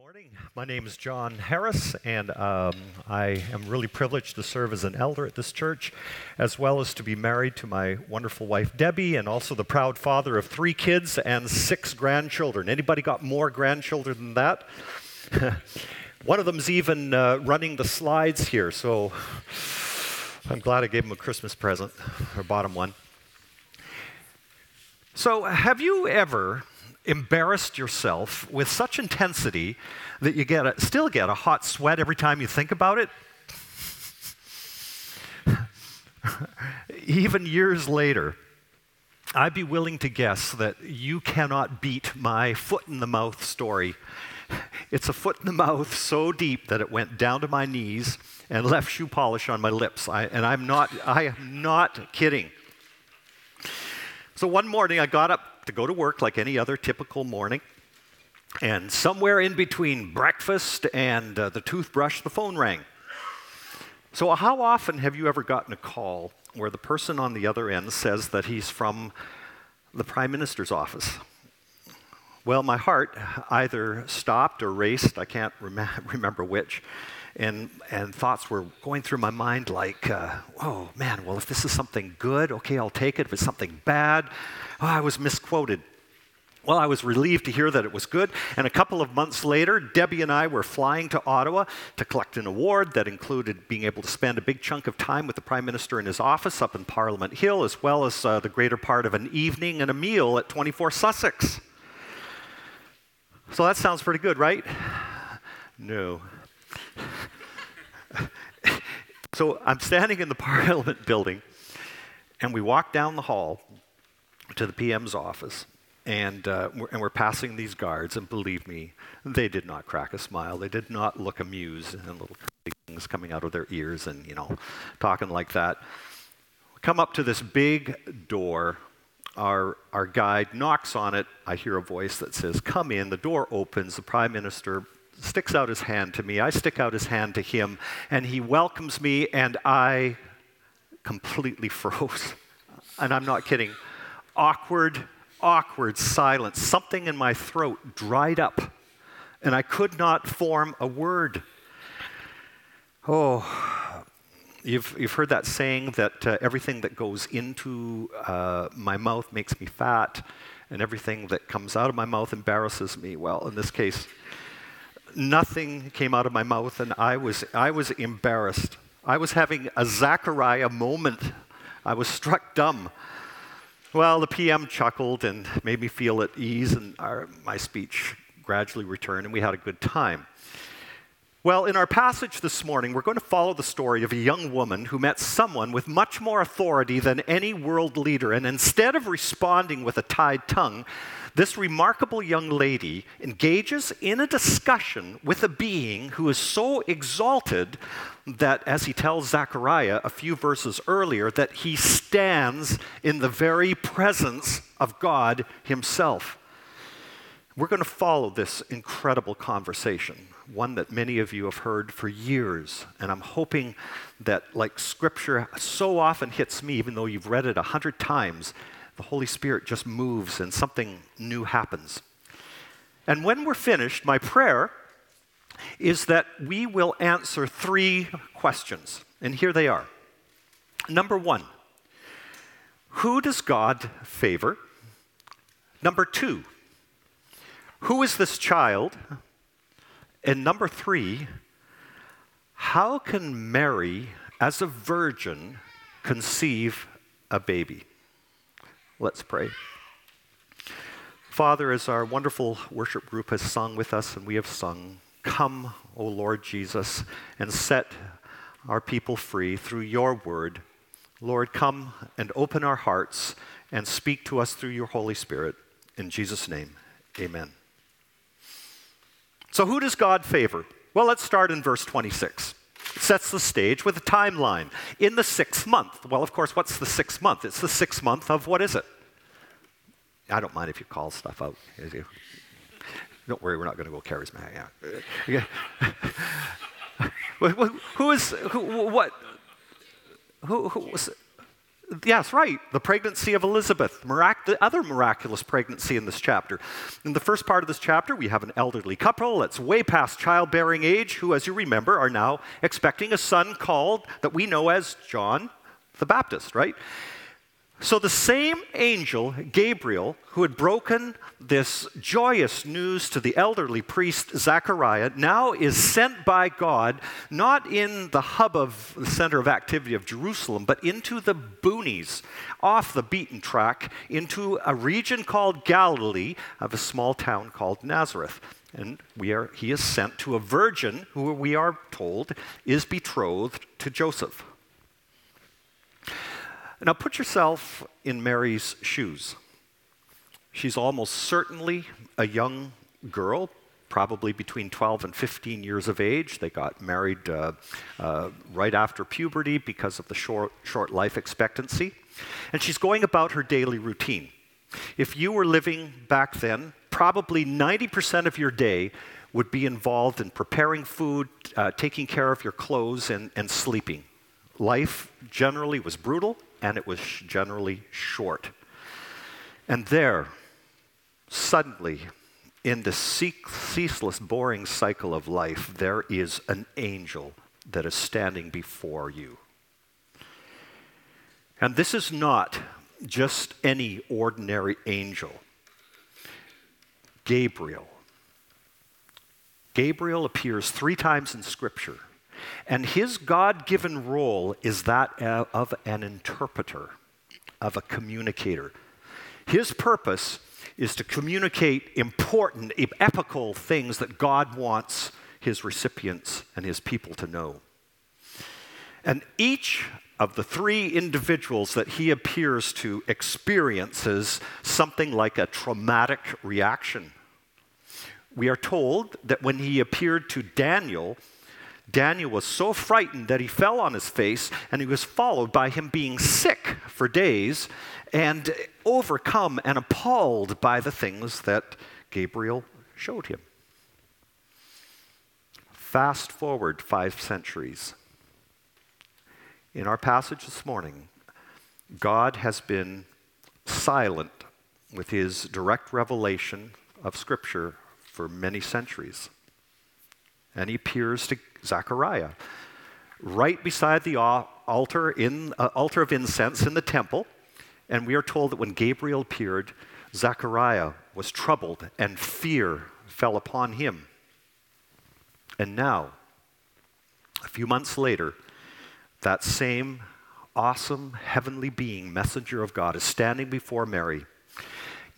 morning. My name is John Harris, and um, I am really privileged to serve as an elder at this church, as well as to be married to my wonderful wife Debbie, and also the proud father of three kids and six grandchildren. Anybody got more grandchildren than that? One of them's even uh, running the slides here, so I'm glad I gave him a Christmas present, or bottom one. So, have you ever embarrassed yourself with such intensity that you get a, still get a hot sweat every time you think about it? Even years later, I'd be willing to guess that you cannot beat my foot in the mouth story. It's a foot in the mouth so deep that it went down to my knees and left shoe polish on my lips. I, and I'm not, I am not kidding. So one morning I got up to go to work like any other typical morning. And somewhere in between breakfast and uh, the toothbrush, the phone rang. So, how often have you ever gotten a call where the person on the other end says that he's from the Prime Minister's office? Well, my heart either stopped or raced, I can't rem- remember which. And, and thoughts were going through my mind like, uh, oh man, well, if this is something good, okay, I'll take it. If it's something bad, oh, I was misquoted. Well, I was relieved to hear that it was good. And a couple of months later, Debbie and I were flying to Ottawa to collect an award that included being able to spend a big chunk of time with the Prime Minister in his office up in Parliament Hill, as well as uh, the greater part of an evening and a meal at 24 Sussex. So that sounds pretty good, right? No. So I'm standing in the Parliament building, and we walk down the hall to the PM's office, and, uh, we're, and we're passing these guards, and believe me, they did not crack a smile. They did not look amused, and little things coming out of their ears, and you know, talking like that. come up to this big door. Our, our guide knocks on it. I hear a voice that says, Come in. The door opens. The prime minister sticks out his hand to me. I stick out his hand to him, and he welcomes me, and I completely froze. And I'm not kidding awkward, awkward silence. Something in my throat dried up, and I could not form a word. Oh, you've, you've heard that saying that uh, everything that goes into uh, my mouth makes me fat, and everything that comes out of my mouth embarrasses me. Well, in this case, nothing came out of my mouth, and I was, I was embarrassed. I was having a Zechariah moment. I was struck dumb. Well, the PM chuckled and made me feel at ease, and our, my speech gradually returned, and we had a good time. Well, in our passage this morning, we're going to follow the story of a young woman who met someone with much more authority than any world leader, and instead of responding with a tied tongue, this remarkable young lady engages in a discussion with a being who is so exalted that, as he tells Zechariah a few verses earlier, that he stands in the very presence of God himself. We're going to follow this incredible conversation, one that many of you have heard for years. And I'm hoping that, like Scripture so often hits me, even though you've read it a hundred times, the Holy Spirit just moves and something new happens. And when we're finished, my prayer is that we will answer three questions. And here they are. Number one, who does God favor? Number two, who is this child? And number three, how can Mary, as a virgin, conceive a baby? Let's pray. Father, as our wonderful worship group has sung with us and we have sung, Come, O Lord Jesus, and set our people free through your word. Lord, come and open our hearts and speak to us through your Holy Spirit. In Jesus' name, amen. So, who does God favor? Well, let's start in verse 26. It sets the stage with a timeline. In the sixth month. Well, of course, what's the sixth month? It's the sixth month of what is it? I don't mind if you call stuff out. Don't worry, we're not going to go charismatic. Yeah. who is, who, what? Who, who was, Yes, right. The pregnancy of Elizabeth, mirac- the other miraculous pregnancy in this chapter. In the first part of this chapter, we have an elderly couple that's way past childbearing age, who, as you remember, are now expecting a son called, that we know as John the Baptist, right? So the same angel, Gabriel, who had broken this joyous news to the elderly priest Zechariah, now is sent by God not in the hub of the center of activity of Jerusalem, but into the boonies, off the beaten track, into a region called Galilee of a small town called Nazareth. And are, he is sent to a virgin who we are told is betrothed to Joseph. Now put yourself in Mary's shoes. She's almost certainly a young girl, probably between 12 and 15 years of age. They got married uh, uh, right after puberty because of the short, short life expectancy. And she's going about her daily routine. If you were living back then, probably 90% of your day would be involved in preparing food, uh, taking care of your clothes, and, and sleeping. Life generally was brutal, and it was generally short. And there, suddenly, in the ceaseless, boring cycle of life, there is an angel that is standing before you. And this is not just any ordinary angel. Gabriel. Gabriel appears three times in Scripture. And his God given role is that of an interpreter, of a communicator. His purpose is to communicate important, epical things that God wants his recipients and his people to know. And each of the three individuals that he appears to experiences something like a traumatic reaction. We are told that when he appeared to Daniel, Daniel was so frightened that he fell on his face, and he was followed by him being sick for days and overcome and appalled by the things that Gabriel showed him. Fast forward five centuries. In our passage this morning, God has been silent with his direct revelation of Scripture for many centuries. And he appears to Zechariah, right beside the altar, in, uh, altar of incense in the temple. And we are told that when Gabriel appeared, Zechariah was troubled and fear fell upon him. And now, a few months later, that same awesome heavenly being, messenger of God, is standing before Mary.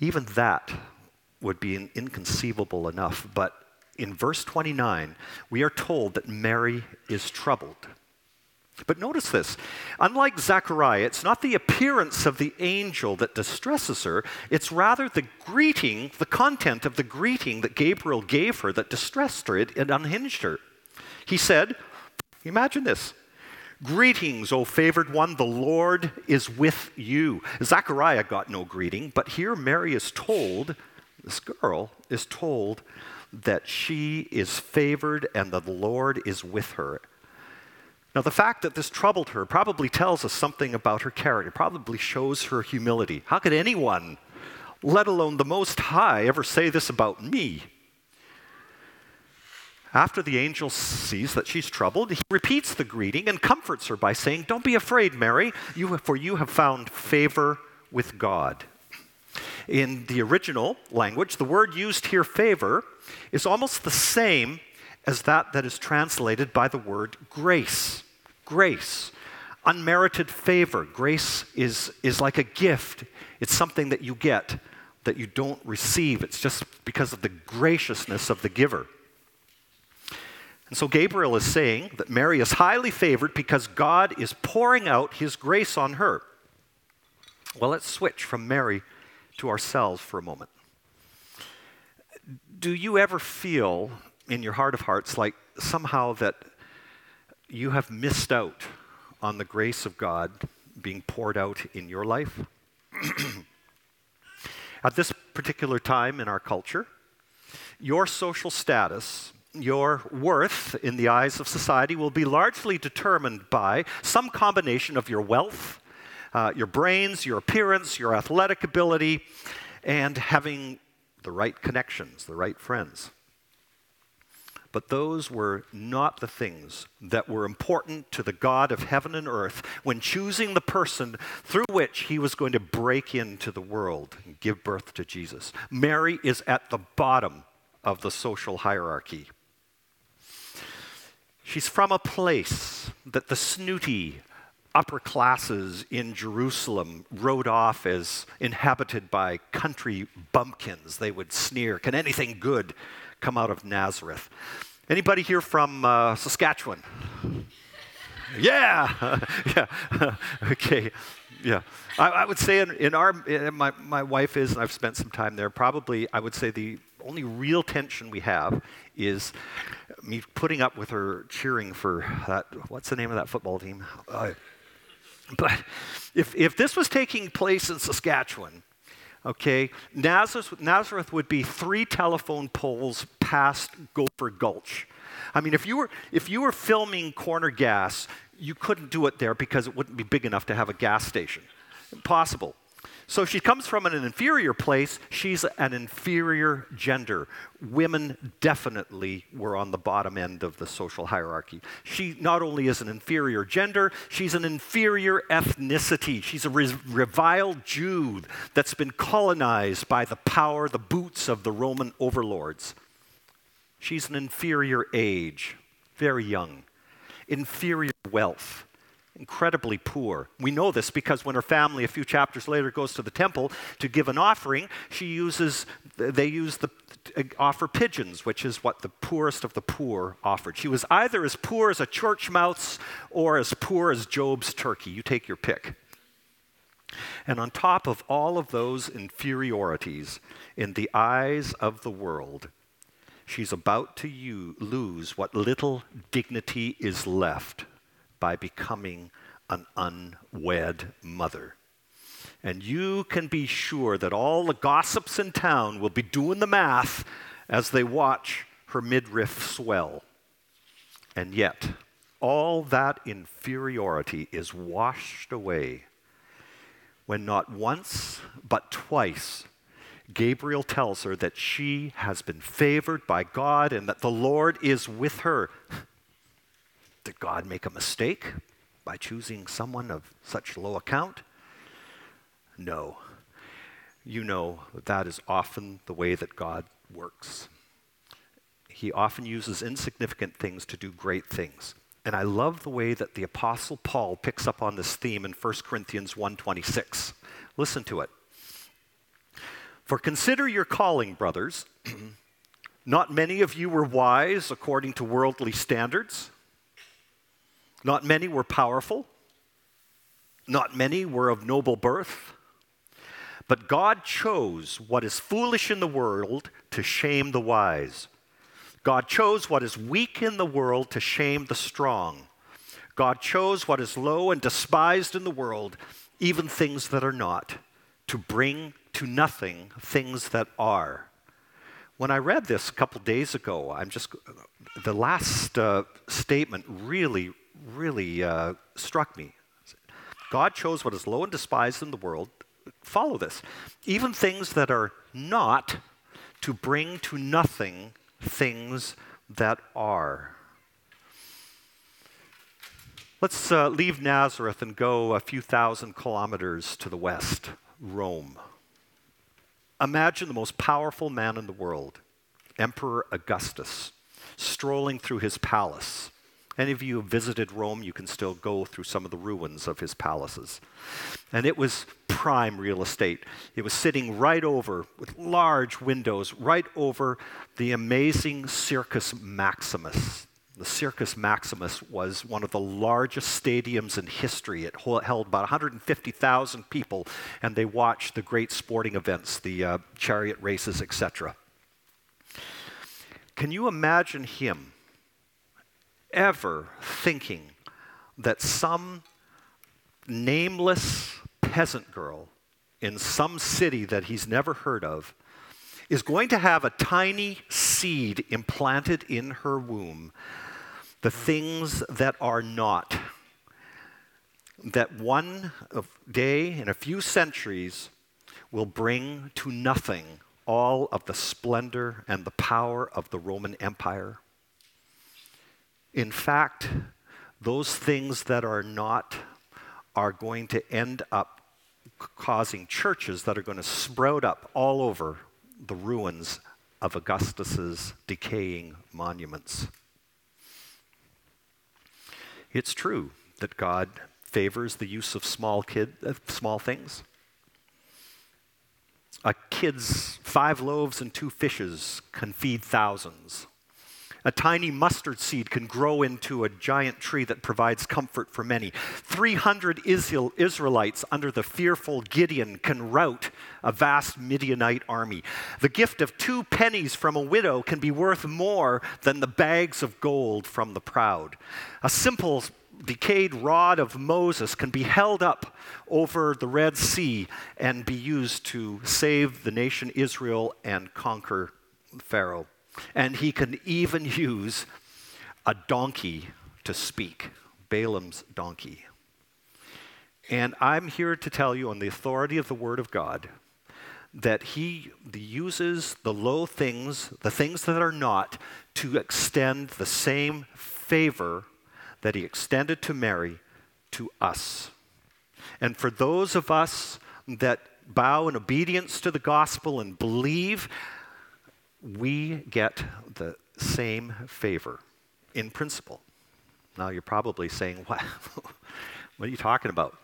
Even that would be inconceivable enough, but in verse 29, we are told that Mary is troubled. But notice this unlike Zechariah, it's not the appearance of the angel that distresses her, it's rather the greeting, the content of the greeting that Gabriel gave her that distressed her, it, unhinged her. He said, Imagine this. Greetings, O favored one, the Lord is with you. Zechariah got no greeting, but here Mary is told, this girl is told that she is favored and that the Lord is with her. Now, the fact that this troubled her probably tells us something about her character, probably shows her humility. How could anyone, let alone the Most High, ever say this about me? After the angel sees that she's troubled, he repeats the greeting and comforts her by saying, Don't be afraid, Mary, you, for you have found favor with God. In the original language, the word used here, favor, is almost the same as that that is translated by the word grace. Grace. Unmerited favor. Grace is, is like a gift, it's something that you get that you don't receive. It's just because of the graciousness of the giver. And so Gabriel is saying that Mary is highly favored because God is pouring out his grace on her. Well, let's switch from Mary to ourselves for a moment. Do you ever feel in your heart of hearts like somehow that you have missed out on the grace of God being poured out in your life? At this particular time in our culture, your social status, your worth in the eyes of society will be largely determined by some combination of your wealth, uh, your brains, your appearance, your athletic ability, and having the right connections, the right friends. But those were not the things that were important to the God of heaven and earth when choosing the person through which he was going to break into the world and give birth to Jesus. Mary is at the bottom of the social hierarchy. She's from a place that the snooty upper classes in Jerusalem wrote off as inhabited by country bumpkins. They would sneer, Can anything good come out of Nazareth? Anybody here from uh, Saskatchewan? yeah, yeah, okay, yeah. I, I, would say in, in our, in my, my wife is, and I've spent some time there, probably I would say the only real tension we have is me putting up with her cheering for that, what's the name of that football team? Uh, but if, if this was taking place in Saskatchewan, okay, Nazareth, Nazareth would be three telephone poles past Gopher Gulch. I mean, if you were, if you were filming corner gas, you couldn't do it there because it wouldn't be big enough to have a gas station. Impossible. So she comes from an inferior place. She's an inferior gender. Women definitely were on the bottom end of the social hierarchy. She not only is an inferior gender, she's an inferior ethnicity. She's a reviled Jew that's been colonized by the power, the boots of the Roman overlords. She's an inferior age, very young, inferior wealth incredibly poor. We know this because when her family, a few chapters later, goes to the temple to give an offering, she uses, they use the offer pigeons, which is what the poorest of the poor offered. She was either as poor as a church mouse or as poor as Job's turkey. You take your pick. And on top of all of those inferiorities, in the eyes of the world, she's about to lose what little dignity is left by becoming an unwed mother. And you can be sure that all the gossips in town will be doing the math as they watch her midriff swell. And yet, all that inferiority is washed away when not once, but twice, Gabriel tells her that she has been favored by God and that the Lord is with her. Did God make a mistake by choosing someone of such low account? No. You know that is often the way that God works. He often uses insignificant things to do great things. And I love the way that the apostle Paul picks up on this theme in 1 Corinthians 1:26. Listen to it. For consider your calling, brothers. Not many of you were wise according to worldly standards. Not many were powerful, not many were of noble birth. But God chose what is foolish in the world to shame the wise. God chose what is weak in the world to shame the strong. God chose what is low and despised in the world, even things that are not, to bring to nothing things that are. When I read this a couple days ago, I'm just the last uh, statement really really uh, struck me. God chose what is low and despised in the world. Follow this. Even things that are not, to bring to nothing things that are. Let's uh, leave Nazareth and go a few thousand kilometers to the west, Rome. Imagine the most powerful man in the world, Emperor Augustus, strolling through his palace. Any of you have visited Rome, you can still go through some of the ruins of his palaces. And it was prime real estate. It was sitting right over, with large windows, right over the amazing Circus Maximus. The Circus Maximus was one of the largest stadiums in history. It held about 150,000 people, and they watched the great sporting events, the uh, chariot races, etc. Can you imagine him? Ever thinking that some nameless peasant girl in some city that he's never heard of is going to have a tiny seed implanted in her womb, the things that are not. that one day in a few centuries will bring to nothing all of the splendor and the power of the Roman Empire. In fact, those things that are not are going to end up causing churches that are going to sprout up all over the ruins of Augustus's decaying monuments. It's true that God favors the use of small kid, uh, small things. A kid's five loaves and two fishes can feed thousands. A tiny mustard seed can grow into a giant tree that provides comfort for many. 300 Israelites under the fearful Gideon can rout a vast Midianite army. The gift of two pennies from a widow can be worth more than the bags of gold from the proud. A simple decayed rod of Moses can be held up over the Red Sea and be used to save the nation Israel and conquer Pharaoh. And he can even use a donkey to speak, Balaam's donkey. And I'm here to tell you, on the authority of the Word of God, that he uses the low things, the things that are not, to extend the same favor that he extended to Mary to us. And for those of us that bow in obedience to the gospel and believe, we get the same favor in principle. Now you're probably saying, what, what are you talking about?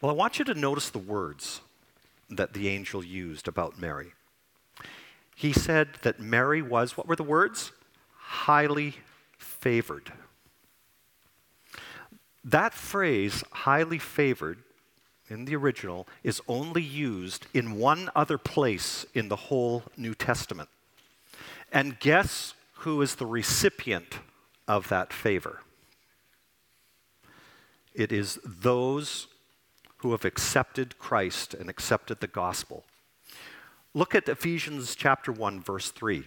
Well, I want you to notice the words that the angel used about Mary. He said that Mary was, what were the words? Highly favored. That phrase, highly favored, in the original is only used in one other place in the whole New Testament. And guess who is the recipient of that favor? It is those who have accepted Christ and accepted the gospel. Look at Ephesians chapter 1 verse 3.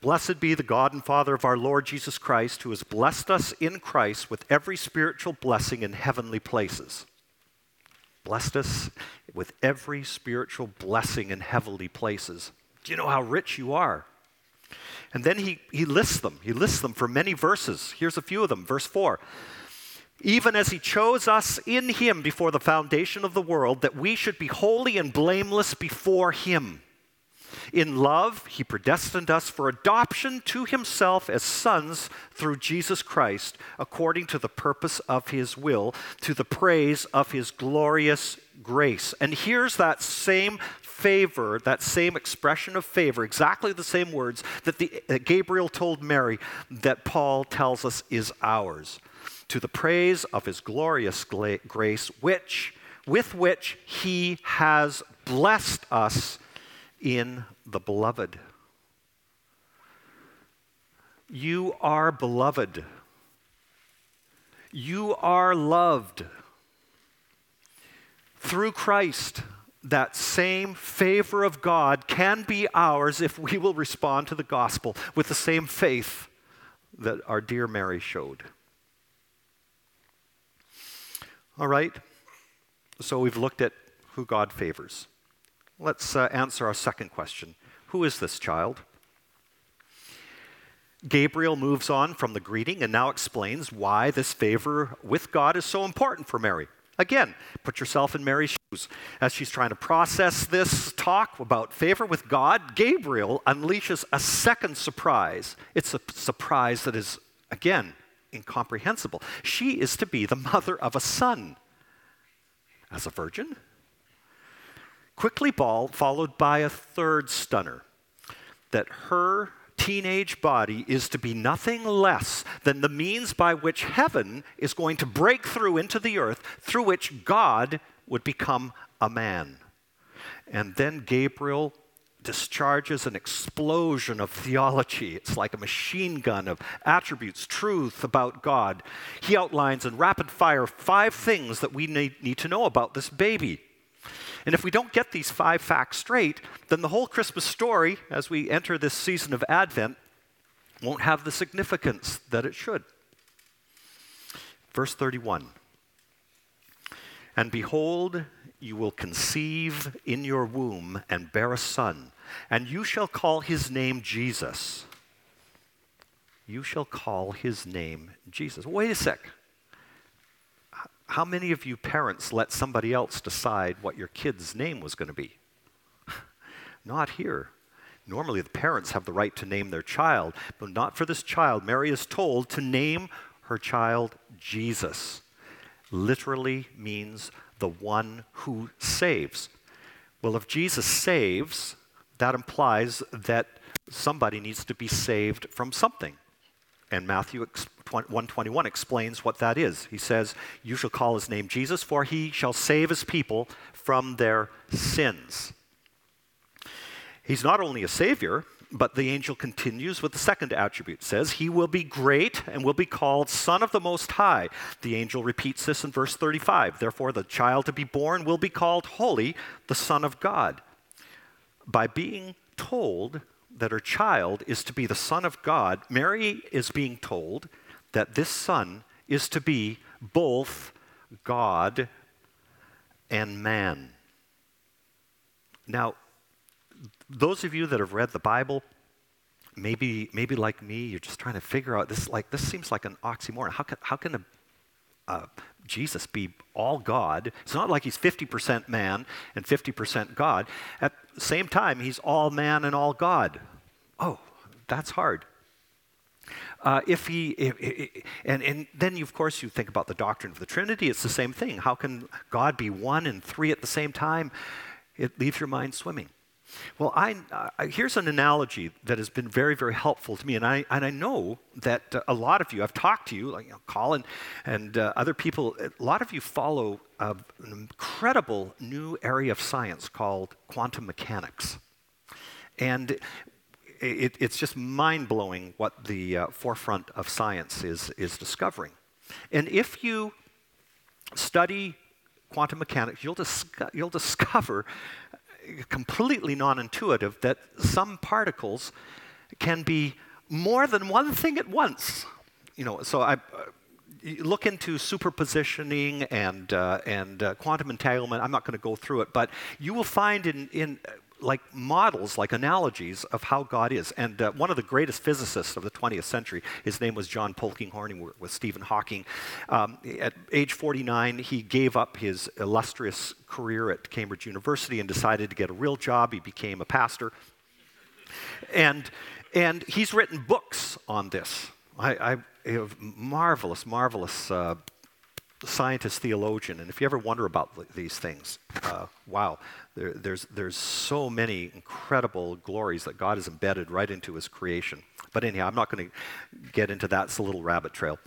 Blessed be the God and Father of our Lord Jesus Christ, who has blessed us in Christ with every spiritual blessing in heavenly places. Blessed us with every spiritual blessing in heavenly places. Do you know how rich you are? And then he, he lists them. He lists them for many verses. Here's a few of them. Verse 4 Even as he chose us in him before the foundation of the world, that we should be holy and blameless before him. In love, he predestined us for adoption to himself as sons through Jesus Christ, according to the purpose of his will, to the praise of his glorious grace. And here's that same favor, that same expression of favor, exactly the same words that, the, that Gabriel told Mary that Paul tells us is ours. To the praise of his glorious grace, which with which he has blessed us in the beloved. You are beloved. You are loved. Through Christ, that same favor of God can be ours if we will respond to the gospel with the same faith that our dear Mary showed. All right, so we've looked at who God favors. Let's uh, answer our second question Who is this child? Gabriel moves on from the greeting and now explains why this favor with God is so important for Mary. Again, put yourself in Mary's shoes. As she's trying to process this talk about favor with God, Gabriel unleashes a second surprise. It's a surprise that is, again, incomprehensible. She is to be the mother of a son. As a virgin? Quickly followed by a third stunner that her teenage body is to be nothing less than the means by which heaven is going to break through into the earth, through which God would become a man. And then Gabriel discharges an explosion of theology. It's like a machine gun of attributes, truth about God. He outlines in rapid fire five things that we need, need to know about this baby. And if we don't get these five facts straight, then the whole Christmas story, as we enter this season of Advent, won't have the significance that it should. Verse 31 And behold, you will conceive in your womb and bear a son, and you shall call his name Jesus. You shall call his name Jesus. Wait a sec. How many of you parents let somebody else decide what your kid's name was going to be? Not here. Normally, the parents have the right to name their child, but not for this child. Mary is told to name her child Jesus. Literally means the one who saves. Well, if Jesus saves, that implies that somebody needs to be saved from something. And Matthew 121 explains what that is. He says, You shall call his name Jesus, for he shall save his people from their sins. He's not only a savior, but the angel continues with the second attribute. says, He will be great and will be called Son of the Most High. The angel repeats this in verse 35. Therefore, the child to be born will be called Holy, the Son of God. By being told that her child is to be the Son of God, Mary is being told that this Son is to be both God and man. Now, those of you that have read the Bible, maybe, maybe like me, you're just trying to figure out this. Like this seems like an oxymoron. How can, how can a, Jesus be all God? It's not like he's 50% man and 50% God. At the same time, he's all man and all God. Oh, that's hard. Uh, if he, if, if, and, and then you, of course you think about the doctrine of the Trinity. It's the same thing. How can God be one and three at the same time? It leaves your mind swimming. Well, I, uh, here's an analogy that has been very, very helpful to me, and I, and I know that uh, a lot of you, I've talked to you, like you know, Colin and uh, other people, a lot of you follow an incredible new area of science called quantum mechanics. And it, it's just mind blowing what the uh, forefront of science is, is discovering. And if you study quantum mechanics, you'll, you'll discover completely non intuitive that some particles can be more than one thing at once. You know, so I. Uh, look into superpositioning and, uh, and uh, quantum entanglement. I'm not going to go through it, but you will find in, in like models, like analogies of how God is. And uh, one of the greatest physicists of the 20th century, his name was John Polkinghorne, with Stephen Hawking. Um, at age 49, he gave up his illustrious career at Cambridge University and decided to get a real job. He became a pastor. And, and he's written books on this. I, I marvelous, marvelous uh, scientist theologian, and if you ever wonder about these things, uh, wow, there, there's, there's so many incredible glories that God has embedded right into his creation. But anyhow, I'm not going to get into that. It's a little rabbit trail.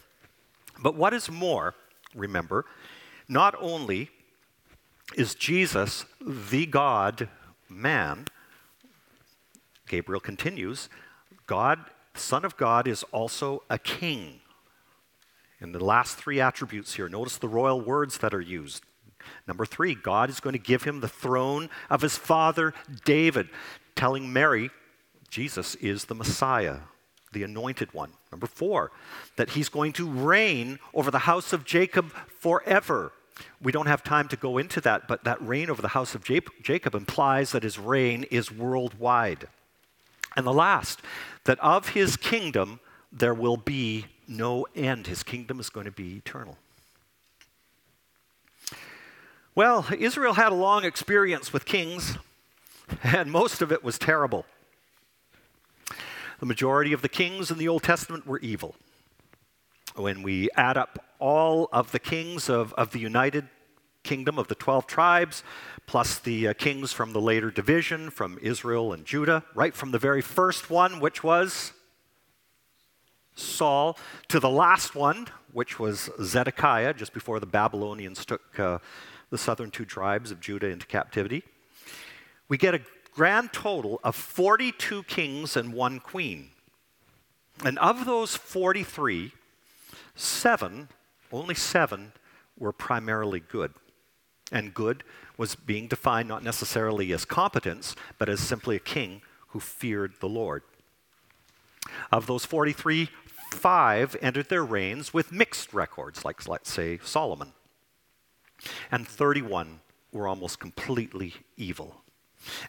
But what is more, remember, not only is Jesus the God man, Gabriel continues, God, Son of God, is also a king. In the last three attributes here, notice the royal words that are used. Number three, God is going to give him the throne of his father David, telling Mary Jesus is the Messiah, the anointed one. Number four, that he's going to reign over the house of Jacob forever. We don't have time to go into that, but that reign over the house of Jacob implies that his reign is worldwide. And the last, that of his kingdom there will be no end. His kingdom is going to be eternal. Well, Israel had a long experience with kings, and most of it was terrible. The majority of the kings in the Old Testament were evil. When we add up all of the kings of, of the United Kingdom of the 12 tribes, plus the uh, kings from the later division from Israel and Judah, right from the very first one, which was Saul, to the last one, which was Zedekiah, just before the Babylonians took uh, the southern two tribes of Judah into captivity. We get a grand total of 42 kings and one queen. And of those 43, seven, only seven, were primarily good. And good was being defined not necessarily as competence, but as simply a king who feared the Lord. Of those 43, five entered their reigns with mixed records, like, let's say, Solomon. And 31 were almost completely evil.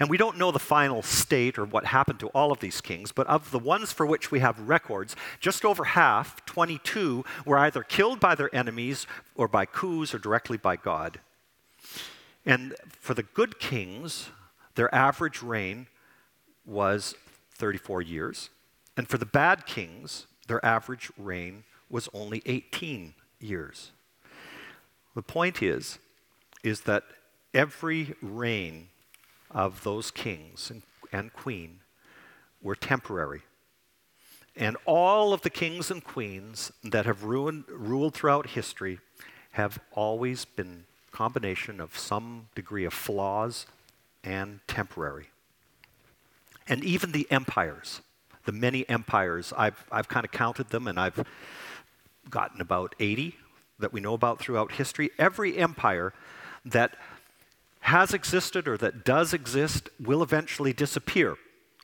And we don't know the final state or what happened to all of these kings, but of the ones for which we have records, just over half, 22, were either killed by their enemies or by coups or directly by God. And for the good kings, their average reign was 34 years. And for the bad kings, their average reign was only 18 years. The point is, is that every reign of those kings and, and queen were temporary. And all of the kings and queens that have ruined, ruled throughout history have always been combination of some degree of flaws and temporary. And even the empires, the many empires, I've, I've kind of counted them and I've gotten about 80 that we know about throughout history. Every empire that has existed or that does exist will eventually disappear.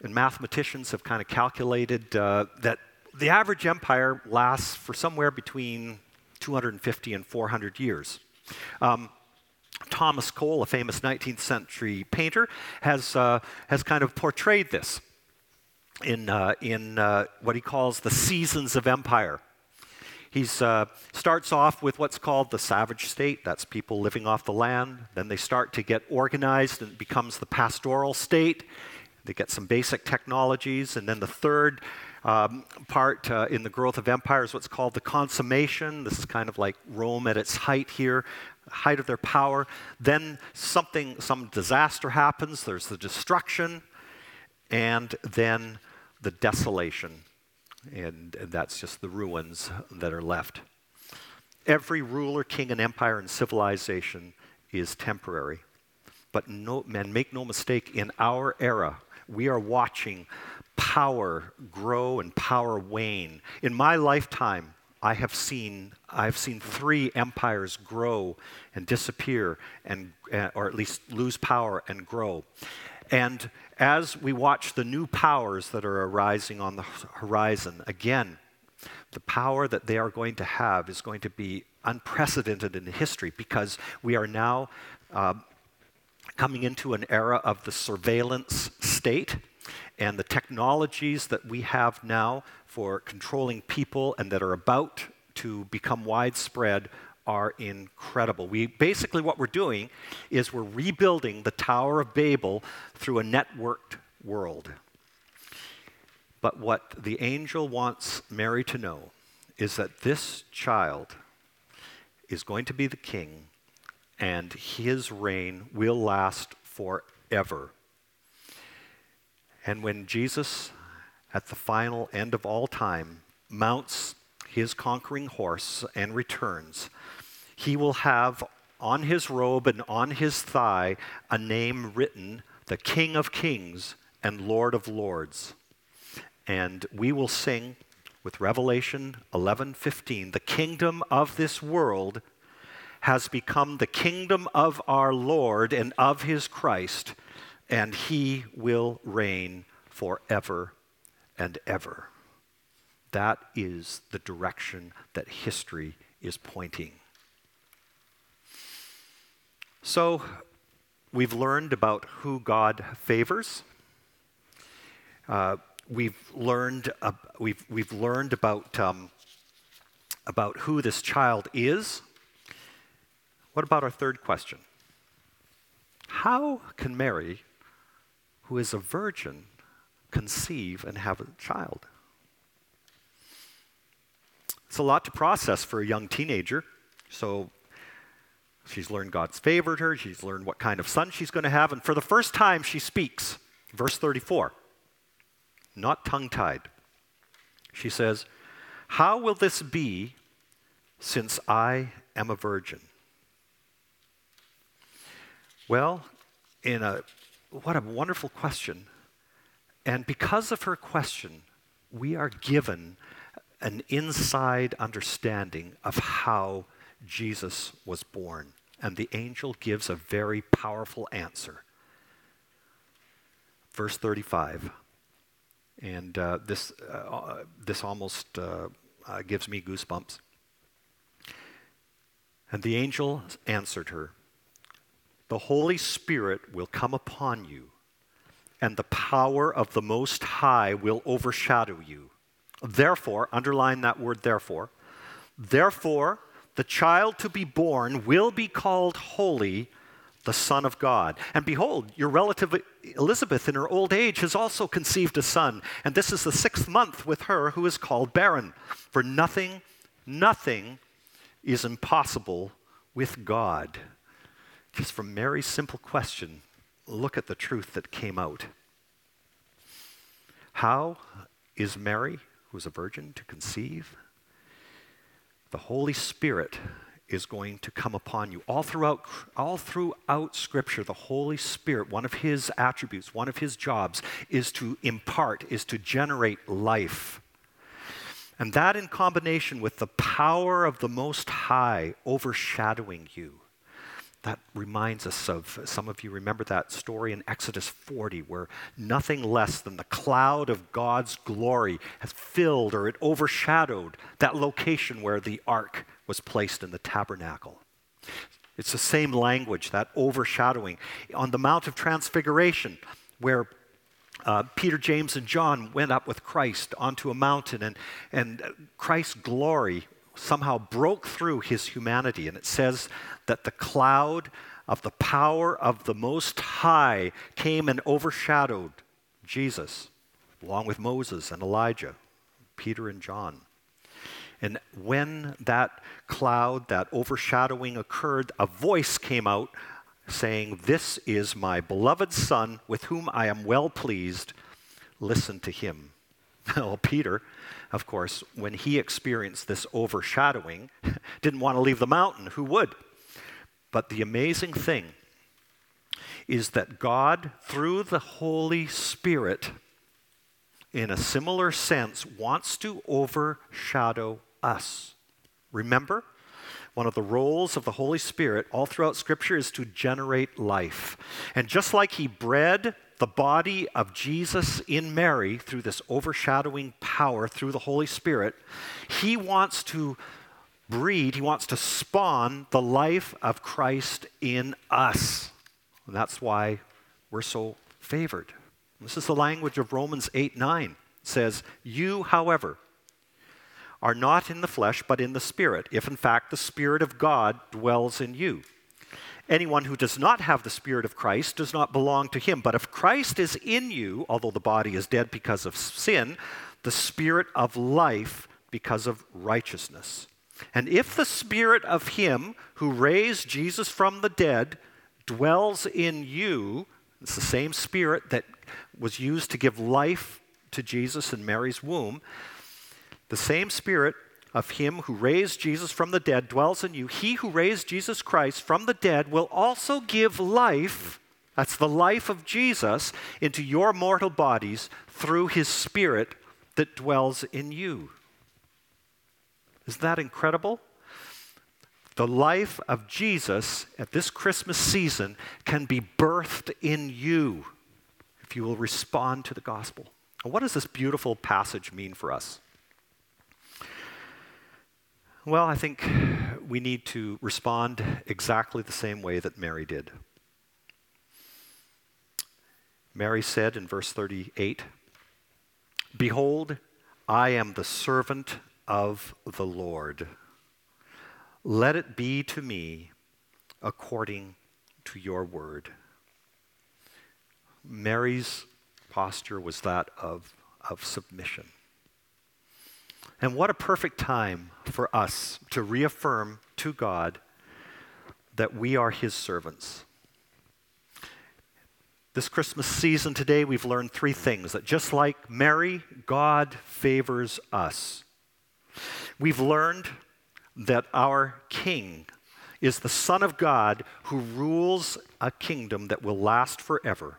And mathematicians have kind of calculated uh, that the average empire lasts for somewhere between 250 and 400 years. Um, Thomas Cole, a famous 19th century painter, has, uh, has kind of portrayed this in, uh, in uh, what he calls the seasons of empire. He uh, starts off with what's called the savage state. That's people living off the land. Then they start to get organized and it becomes the pastoral state. They get some basic technologies. And then the third um, part uh, in the growth of empire is what's called the consummation. This is kind of like Rome at its height here, height of their power. Then something, some disaster happens. There's the destruction. And then the desolation and, and that's just the ruins that are left. Every ruler, king, and empire and civilization is temporary. But no, man, make no mistake, in our era, we are watching power grow and power wane. In my lifetime, I have seen I've seen three empires grow and disappear and uh, or at least lose power and grow. And as we watch the new powers that are arising on the horizon, again, the power that they are going to have is going to be unprecedented in history because we are now uh, coming into an era of the surveillance state and the technologies that we have now for controlling people and that are about to become widespread are incredible. We basically what we're doing is we're rebuilding the Tower of Babel through a networked world. But what the angel wants Mary to know is that this child is going to be the king and his reign will last forever. And when Jesus, at the final end of all time, mounts his conquering horse and returns, he will have on his robe and on his thigh a name written, the King of Kings and Lord of Lords. And we will sing with Revelation 11:15, the kingdom of this world has become the kingdom of our Lord and of his Christ, and he will reign forever and ever. That is the direction that history is pointing. So, we've learned about who God favors. Uh, we've learned uh, we've we've learned about um, about who this child is. What about our third question? How can Mary, who is a virgin, conceive and have a child? It's a lot to process for a young teenager. So She's learned God's favored her. She's learned what kind of son she's going to have. And for the first time, she speaks. Verse 34, not tongue tied. She says, How will this be since I am a virgin? Well, in a what a wonderful question. And because of her question, we are given an inside understanding of how Jesus was born. And the angel gives a very powerful answer. Verse 35. And uh, this, uh, this almost uh, uh, gives me goosebumps. And the angel answered her, The Holy Spirit will come upon you, and the power of the Most High will overshadow you. Therefore, underline that word therefore, therefore, the child to be born will be called holy, the Son of God. And behold, your relative Elizabeth, in her old age, has also conceived a son. And this is the sixth month with her who is called barren. For nothing, nothing is impossible with God. Just from Mary's simple question, look at the truth that came out. How is Mary, who is a virgin, to conceive? The Holy Spirit is going to come upon you. All throughout, all throughout Scripture, the Holy Spirit, one of his attributes, one of his jobs, is to impart, is to generate life. And that in combination with the power of the Most High overshadowing you, that reminds us of some of you remember that story in Exodus 40 where nothing less than the cloud of God's glory has filled or it overshadowed that location where the ark was placed in the tabernacle. It's the same language, that overshadowing. On the Mount of Transfiguration, where uh, Peter, James, and John went up with Christ onto a mountain, and, and Christ's glory somehow broke through his humanity. And it says that the cloud of the power of the Most High came and overshadowed Jesus, along with Moses and Elijah, Peter and John. And when that cloud, that overshadowing occurred, a voice came out saying, This is my beloved Son, with whom I am well pleased. Listen to him. Well, Peter, of course, when he experienced this overshadowing, didn't want to leave the mountain. Who would? But the amazing thing is that God, through the Holy Spirit, in a similar sense, wants to overshadow us. Remember, one of the roles of the Holy Spirit all throughout Scripture is to generate life. And just like He bred the body of Jesus in Mary through this overshadowing power through the Holy Spirit, He wants to breed, He wants to spawn the life of Christ in us. And that's why we're so favored. This is the language of Romans 8 9. It says, You, however, are not in the flesh, but in the Spirit, if in fact the Spirit of God dwells in you. Anyone who does not have the Spirit of Christ does not belong to him. But if Christ is in you, although the body is dead because of sin, the Spirit of life because of righteousness. And if the Spirit of him who raised Jesus from the dead dwells in you, it's the same Spirit that was used to give life to Jesus in Mary's womb, the same Spirit of him who raised Jesus from the dead dwells in you. He who raised Jesus Christ from the dead will also give life, that's the life of Jesus, into your mortal bodies through his Spirit that dwells in you. Isn't that incredible? The life of Jesus at this Christmas season can be birthed in you if you will respond to the gospel. And what does this beautiful passage mean for us? Well, I think we need to respond exactly the same way that Mary did. Mary said in verse 38 Behold, I am the servant of the Lord. Let it be to me according to your word. Mary's posture was that of, of submission. And what a perfect time for us to reaffirm to God that we are His servants. This Christmas season today, we've learned three things that just like Mary, God favors us. We've learned that our King is the Son of God who rules a kingdom that will last forever.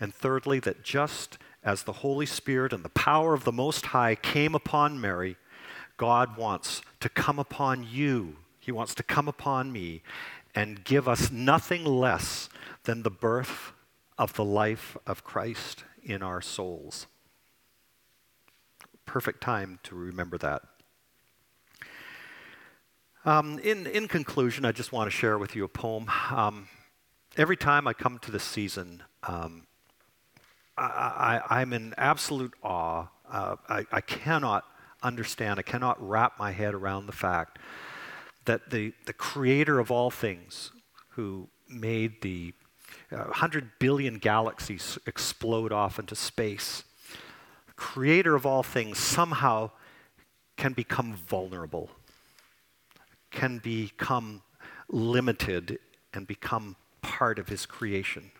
And thirdly, that just as the Holy Spirit and the power of the Most High came upon Mary, God wants to come upon you. He wants to come upon me and give us nothing less than the birth of the life of Christ in our souls. Perfect time to remember that. Um, in, in conclusion, I just want to share with you a poem. Um, every time I come to this season, um, I, am in absolute awe. Uh, I, I cannot understand, I cannot wrap my head around the fact that the, the creator of all things, who made the uh, 100 billion galaxies explode off into space, creator of all things somehow can become vulnerable, can become limited, and become part of his creation,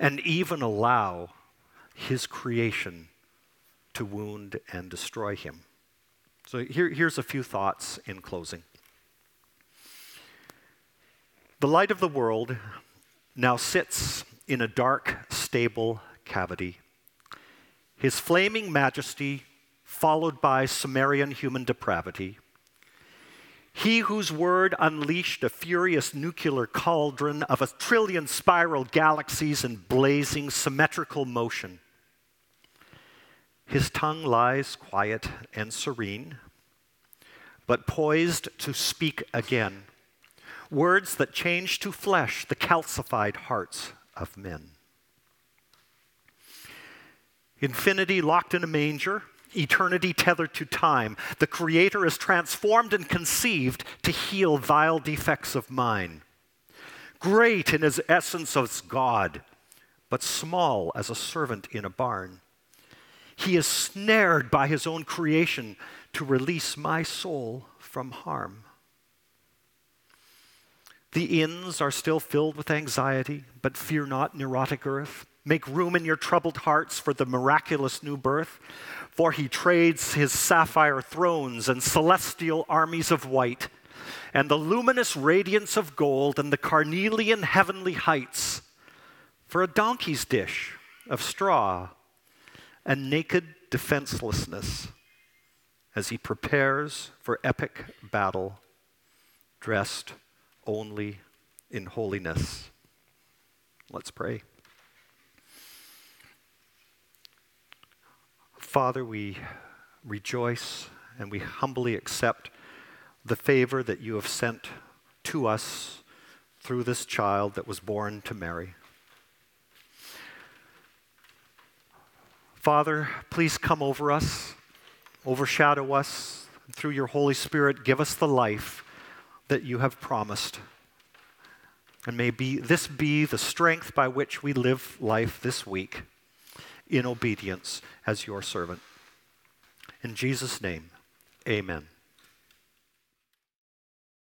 and even allow his creation to wound and destroy him. So here, here's a few thoughts in closing. The light of the world now sits in a dark, stable cavity. His flaming majesty, followed by Sumerian human depravity. He whose word unleashed a furious nuclear cauldron of a trillion spiral galaxies in blazing symmetrical motion. His tongue lies quiet and serene, but poised to speak again. Words that change to flesh the calcified hearts of men. Infinity locked in a manger, eternity tethered to time. The Creator is transformed and conceived to heal vile defects of mine. Great in his essence as God, but small as a servant in a barn. He is snared by his own creation to release my soul from harm. The inns are still filled with anxiety, but fear not, neurotic earth. Make room in your troubled hearts for the miraculous new birth, for he trades his sapphire thrones and celestial armies of white, and the luminous radiance of gold and the carnelian heavenly heights, for a donkey's dish of straw and naked defenselessness as he prepares for epic battle, dressed only in holiness. Let's pray. Father, we rejoice and we humbly accept the favor that you have sent to us through this child that was born to Mary. Father, please come over us, overshadow us through your Holy Spirit. Give us the life that you have promised. And may be, this be the strength by which we live life this week in obedience as your servant. In Jesus' name, amen.